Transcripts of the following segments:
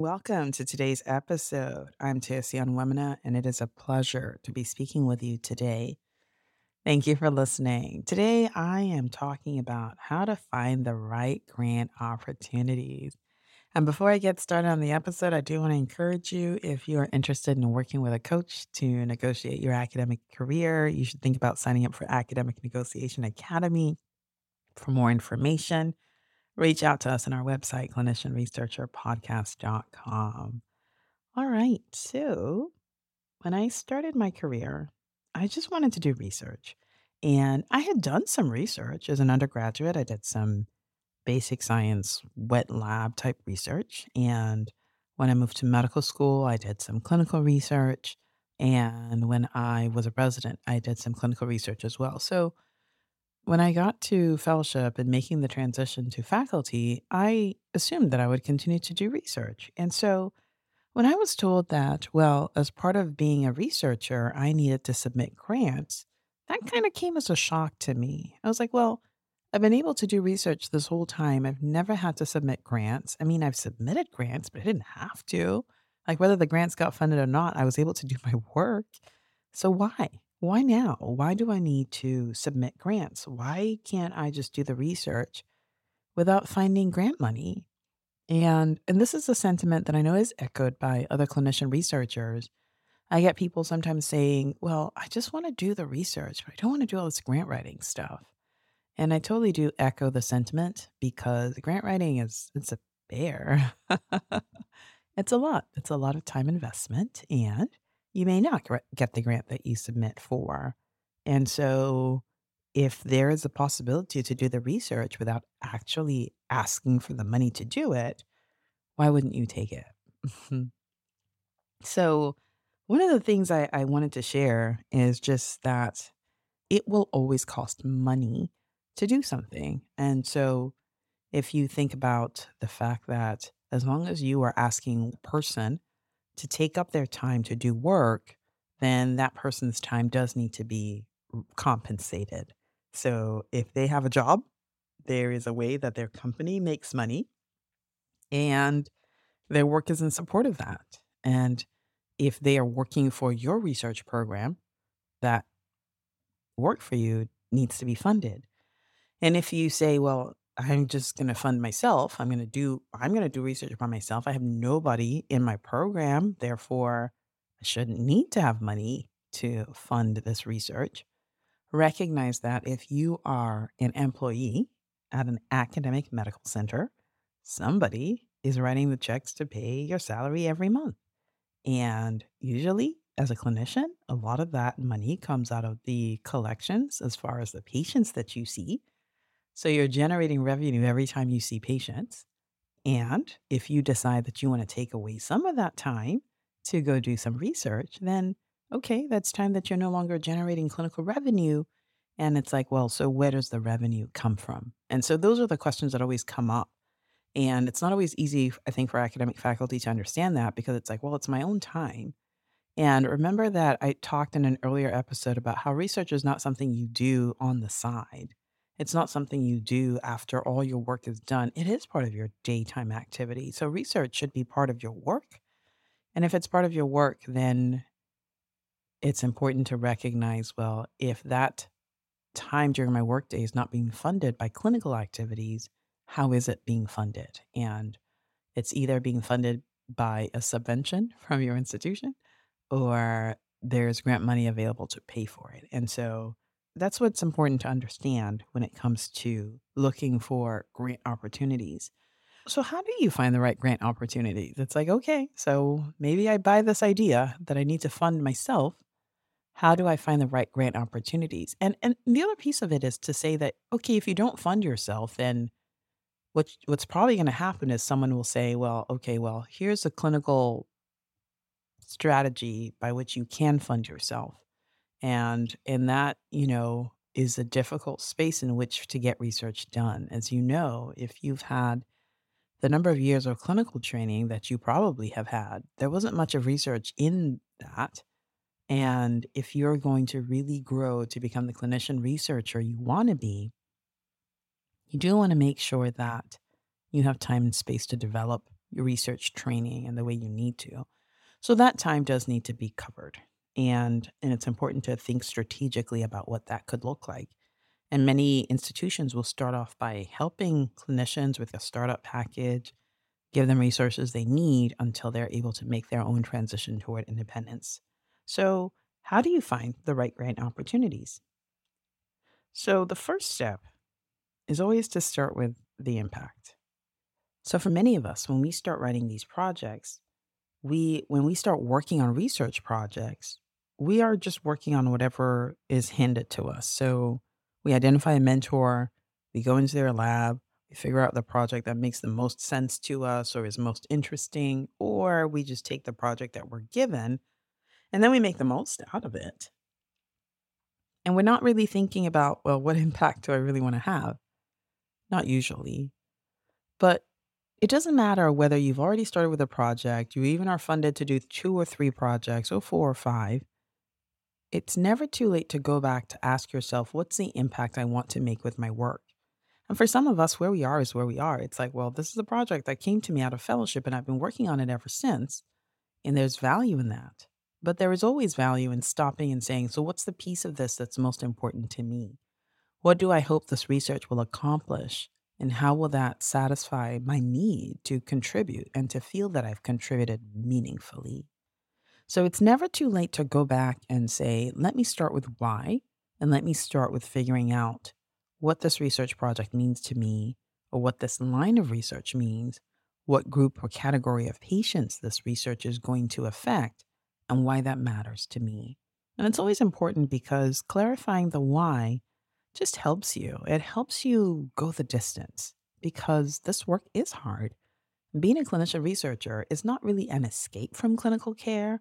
Welcome to today's episode. I'm Toyosi Onwuemene, and it is a pleasure to be speaking with you today. Thank you for listening. Today, I am talking about how to find the right grant opportunities. And before I get started on the episode, I do want to encourage you if you are interested in working with a coach to negotiate your academic career, you should think about signing up for Academic Negotiation Academy. For more information, reach out to us on our website, clinicianresearcherpodcast.com. All right. So, when I started my career, I just wanted to do research. And I had done some research as an undergraduate. I did some basic science wet lab type research. And when I moved to medical school, I did some clinical research. And when I was a resident, I did some clinical research as well. So, when I got to fellowship and making the transition to faculty, I assumed that I would continue to do research. And so when I was told that, well, as part of being a researcher, I needed to submit grants, that kind of came as a shock to me. I was like, well, I've been able to do research this whole time. I've never had to submit grants. I mean, I've submitted grants, but I didn't have to. Like, whether the grants got funded or not, I was able to do my work. So, why? Why now? Why do I need to submit grants? Why can't I just do the research without finding grant money? And and this is a sentiment that I know is echoed by other clinician researchers. I get people sometimes saying, "Well, I just want to do the research, but I don't want to do all this grant writing stuff." And I totally do echo the sentiment because grant writing is it's a bear. it's a lot. It's a lot of time investment and you may not get the grant that you submit for. And so, if there is a possibility to do the research without actually asking for the money to do it, why wouldn't you take it? so, one of the things I, I wanted to share is just that it will always cost money to do something. And so, if you think about the fact that as long as you are asking the person to take up their time to do work, then that person's time does need to be compensated. So if they have a job, there is a way that their company makes money and their work is in support of that. And if they are working for your research program, that work for you needs to be funded. And if you say, well, I'm just going to fund myself. I'm going to do I'm going to do research by myself. I have nobody in my program, therefore I shouldn't need to have money to fund this research. Recognize that if you are an employee at an academic medical center, somebody is writing the checks to pay your salary every month. And usually, as a clinician, a lot of that money comes out of the collections as far as the patients that you see so you're generating revenue every time you see patients. And if you decide that you want to take away some of that time to go do some research, then okay, that's time that you're no longer generating clinical revenue. And it's like, well, so where does the revenue come from? And so those are the questions that always come up. And it's not always easy, I think, for academic faculty to understand that because it's like, well, it's my own time. And remember that I talked in an earlier episode about how research is not something you do on the side. It's not something you do after all your work is done. It is part of your daytime activity. So research should be part of your work. And if it's part of your work, then it's important to recognize well, if that time during my workday is not being funded by clinical activities, how is it being funded? And It's either being funded by a subvention from your institution or there's grant money available to pay for it. And so that's what's important to understand when it comes to looking for grant opportunities. So, how do you find the right grant opportunity that's like, okay, so maybe I buy this idea that I need to fund myself. How do I find the right grant opportunities? And and the other piece of it is to say that okay, if you don't fund yourself, then what what's probably going to happen is someone will say, well, okay, well, here's a clinical strategy by which you can fund yourself. And and that, you know, is a difficult space in which to get research done. As you know, if you've had the number of years of clinical training that you probably have had, there wasn't much of research in that. And if you're going to really grow to become the clinician researcher you want to be, you do want to make sure that you have time and space to develop your research training in the way you need to. So that time does need to be covered. And, and it's important to think strategically about what that could look like. And many institutions will start off by helping clinicians with a startup package, give them resources they need until they're able to make their own transition toward independence. So, how do you find the right grant opportunities? So, the first step is always to start with the impact. So, for many of us, when we start writing these projects, we when we start working on research projects, we are just working on whatever is handed to us. So we identify a mentor, we go into their lab, we figure out the project that makes the most sense to us or is most interesting, or we just take the project that we're given and then we make the most out of it. And we're not really thinking about, well, what impact do I really want to have? Not usually. But it doesn't matter whether you've already started with a project, you even are funded to do two or three projects, or four or five. It's never too late to go back to ask yourself, what's the impact I want to make with my work? And for some of us, where we are is where we are. It's like, well, this is a project that came to me out of fellowship and I've been working on it ever since. And there's value in that. But there is always value in stopping and saying, so what's the piece of this that's most important to me? What do I hope this research will accomplish? And how will that satisfy my need to contribute and to feel that I've contributed meaningfully? So it's never too late to go back and say, let me start with why, and let me start with figuring out what this research project means to me, or what this line of research means, what group or category of patients this research is going to affect, and why that matters to me. And it's always important because clarifying the why just helps you. It helps you go the distance because this work is hard. Being a clinician researcher is not really an escape from clinical care,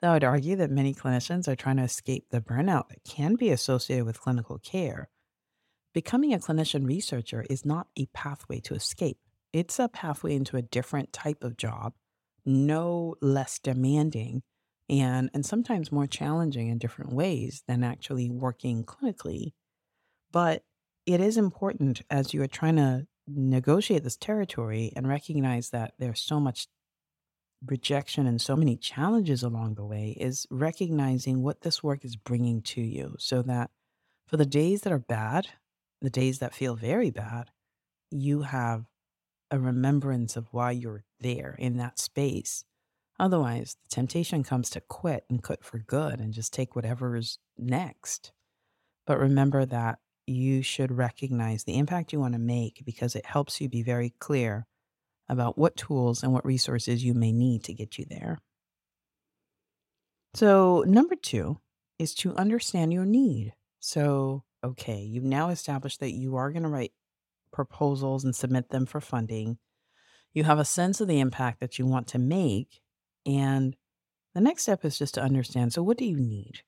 though I'd argue that many clinicians are trying to escape the burnout that can be associated with clinical care. Becoming a clinician researcher is not a pathway to escape, it's a pathway into a different type of job, no less demanding and, and sometimes more challenging in different ways than actually working clinically but it is important as you are trying to negotiate this territory and recognize that there's so much rejection and so many challenges along the way is recognizing what this work is bringing to you so that for the days that are bad, the days that feel very bad, you have a remembrance of why you're there in that space. Otherwise, the temptation comes to quit and quit for good and just take whatever is next. But remember that you should recognize the impact you want to make because it helps you be very clear about what tools and what resources you may need to get you there. So, number two is to understand your need. So, okay, you've now established that you are going to write proposals and submit them for funding. You have a sense of the impact that you want to make. And the next step is just to understand so, what do you need?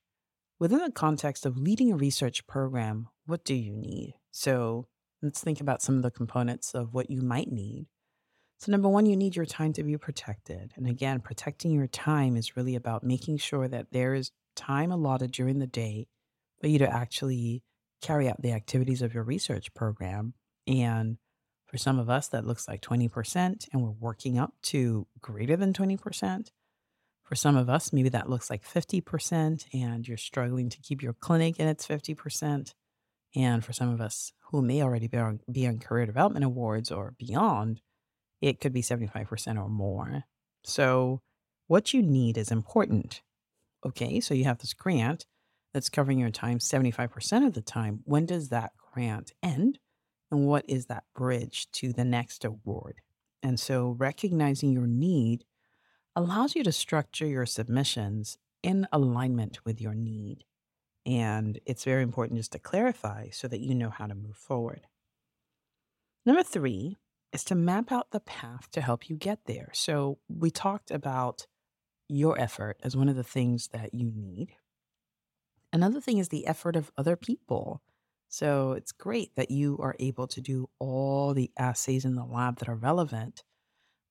Within the context of leading a research program, what do you need? So let's think about some of the components of what you might need. So, number one, you need your time to be protected. And again, protecting your time is really about making sure that there is time allotted during the day for you to actually carry out the activities of your research program. And for some of us, that looks like 20%, and we're working up to greater than 20%. For some of us, maybe that looks like 50%, and you're struggling to keep your clinic in its 50%. And for some of us who may already be on, be on career development awards or beyond, it could be 75% or more. So, what you need is important. Okay, so you have this grant that's covering your time 75% of the time. When does that grant end? And what is that bridge to the next award? And so, recognizing your need allows you to structure your submissions in alignment with your need. And it's very important just to clarify so that you know how to move forward. Number three is to map out the path to help you get there. So, we talked about your effort as one of the things that you need. Another thing is the effort of other people. So, it's great that you are able to do all the assays in the lab that are relevant.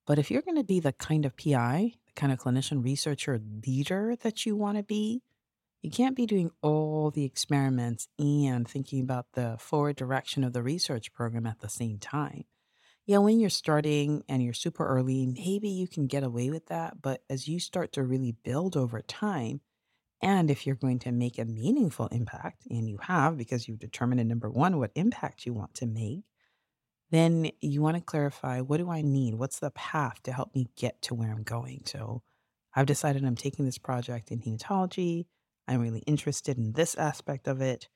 But if you're going to be the kind of PI, the kind of clinician researcher leader that you want to be, you can't be doing all the experiments and thinking about the forward direction of the research program at the same time. Yeah, when you're starting and you're super early, maybe you can get away with that. But as you start to really build over time, and if you're going to make a meaningful impact, and you have because you've determined in number one what impact you want to make, then you want to clarify what do I need? What's the path to help me get to where I'm going? So I've decided I'm taking this project in hematology. I'm really interested in this aspect of it.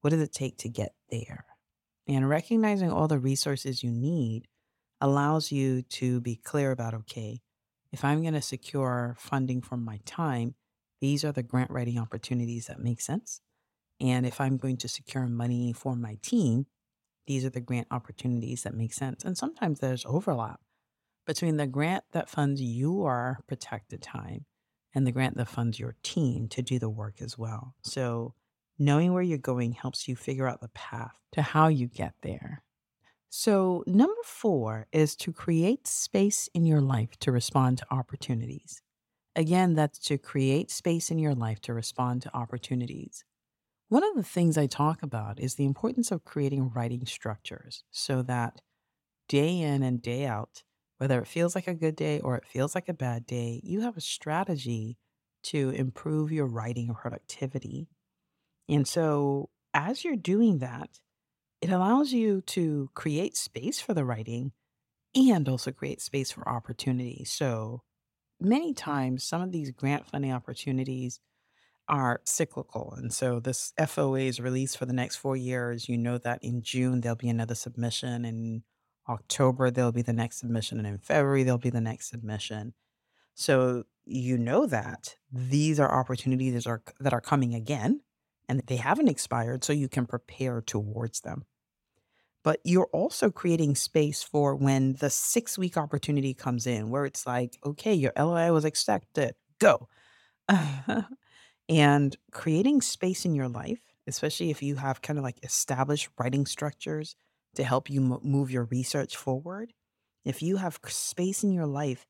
What does it take to get there? And recognizing all the resources you need allows you to be clear about okay, if I'm going to secure funding from my time, these are the grant writing opportunities that make sense. And if I'm going to secure money for my team, these are the grant opportunities that make sense. And sometimes there's overlap between the grant that funds your protected time and the grant that funds your team to do the work as well. So, knowing where you're going helps you figure out the path to how you get there. So, number four is to create space in your life to respond to opportunities. Again, that's to create space in your life to respond to opportunities. One of the things I talk about is the importance of creating writing structures so that day in and day out, whether it feels like a good day or it feels like a bad day, you have a strategy to improve your writing productivity. And so, as you're doing that, it allows you to create space for the writing and also create space for opportunity. So, many times, some of these grant funding opportunities are cyclical. And so, this FOA is released for the next four years. You know that in June, there'll be another submission. In October, there'll be the next submission, and in February, there'll be the next submission. So you know that these are opportunities that are, that are coming again and they haven't expired, so you can prepare towards them. But you're also creating space for when the six week opportunity comes in, where it's like, okay, your LOI was accepted, go. and creating space in your life, especially if you have kind of like established writing structures to help you move your research forward. If you have space in your life,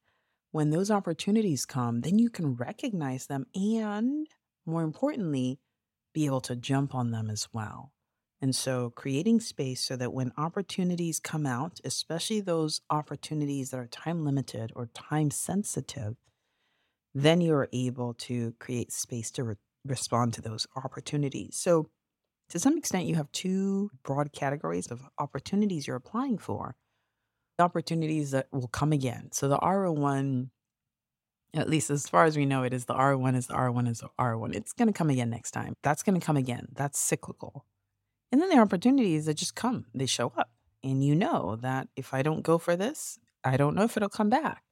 when those opportunities come, then you can recognize them and, more importantly, be able to jump on them as well. And so, creating space so that when opportunities come out, especially those opportunities that are time limited or time sensitive, then you're able to create space to re- respond to those opportunities. So, to some extent, you have two broad categories of opportunities you're applying for. The opportunities that will come again. So the R01, at least as far as we know it, is the R1 is the R1 is the R1. It's going to come again next time. That's going to come again. That's cyclical. And then there are opportunities that just come, they show up. And you know that if I don't go for this, I don't know if it'll come back.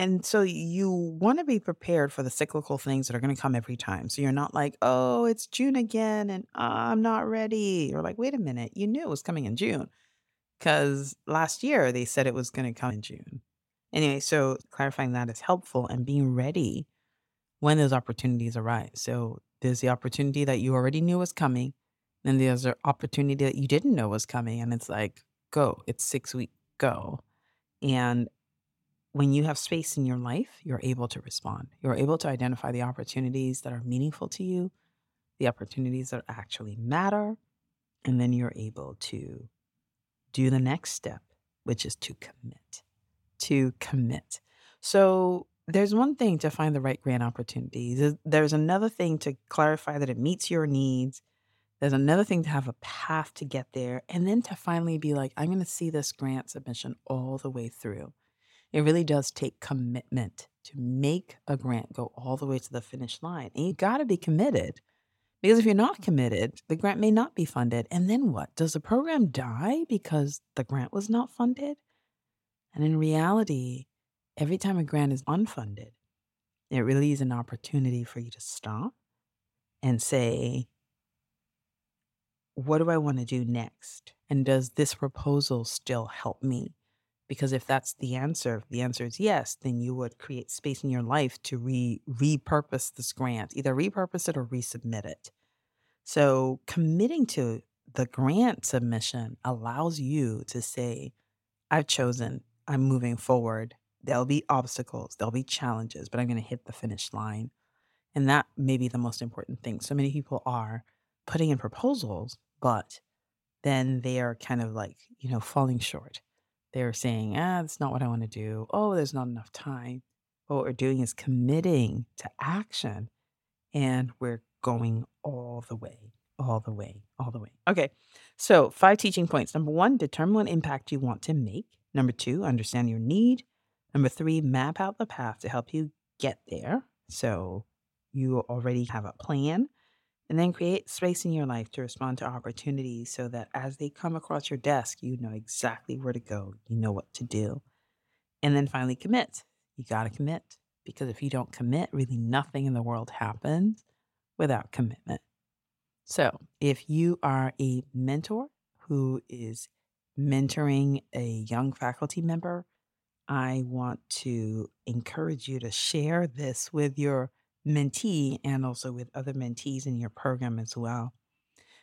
And so you want to be prepared for the cyclical things that are going to come every time. So you're not like, oh, it's June again and uh, I'm not ready. Or like, wait a minute, you knew it was coming in June because last year they said it was going to come in June. Anyway, so clarifying that is helpful and being ready when those opportunities arise. So there's the opportunity that you already knew was coming. Then there's an opportunity that you didn't know was coming. And it's like, go, it's six weeks, go. And when you have space in your life, you're able to respond. You're able to identify the opportunities that are meaningful to you, the opportunities that actually matter, and then you're able to do the next step, which is to commit. To commit. So there's one thing to find the right grant opportunities. There's another thing to clarify that it meets your needs. There's another thing to have a path to get there. And then to finally be like, I'm going to see this grant submission all the way through. It really does take commitment to make a grant go all the way to the finish line. And you got to be committed. Because if you're not committed, the grant may not be funded. And then what? Does the program die because the grant was not funded? And in reality, every time a grant is unfunded, it really is an opportunity for you to stop and say, what do I want to do next? And does this proposal still help me? Because if that's the answer, if the answer is yes, then you would create space in your life to re repurpose this grant, either repurpose it or resubmit it. So committing to the grant submission allows you to say, I've chosen, I'm moving forward. There'll be obstacles, there'll be challenges, but I'm going to hit the finish line. And that may be the most important thing. So many people are putting in proposals, but then they are kind of like, you know, falling short they're saying, ah, that's not what I want to do. Oh, there's not enough time. But what we're doing is committing to action and we're going all the way, all the way, all the way. Okay. So, five teaching points. Number one, determine what impact you want to make. Number two, understand your need. Number three, map out the path to help you get there. So, you already have a plan. And then create space in your life to respond to opportunities so that as they come across your desk, you know exactly where to go, you know what to do. And then finally, commit. You got to commit because if you don't commit, really nothing in the world happens without commitment. So, if you are a mentor who is mentoring a young faculty member, I want to encourage you to share this with your mentee and also with other mentees in your program as well.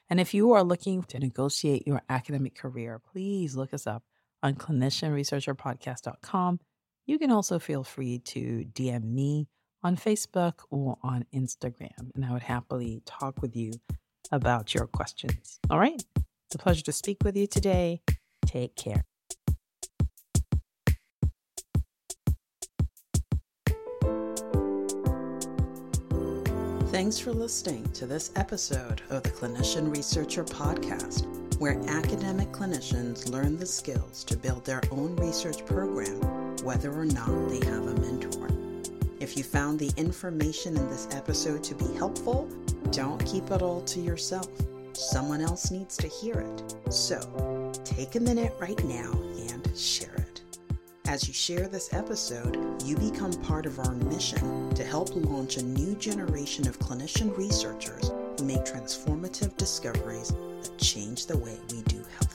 And if you are looking to negotiate your academic career, please look us up on clinicianresearcherpodcast.com. You can also feel free to DM me on Facebook or on Instagram, and I would happily talk with you about your questions. All right. It's a pleasure to speak with you today. Take care. Thanks for listening to this episode of the Clinician Researcher Podcast, where academic clinicians learn the skills to build their own research program, whether or not they have a mentor. If you found the information in this episode to be helpful, don't keep it all to yourself. Someone else needs to hear it. So take a minute right now and share it. As you share this episode, you become part of our mission to help launch a new generation of clinician researchers who make transformative discoveries that change the way we do health.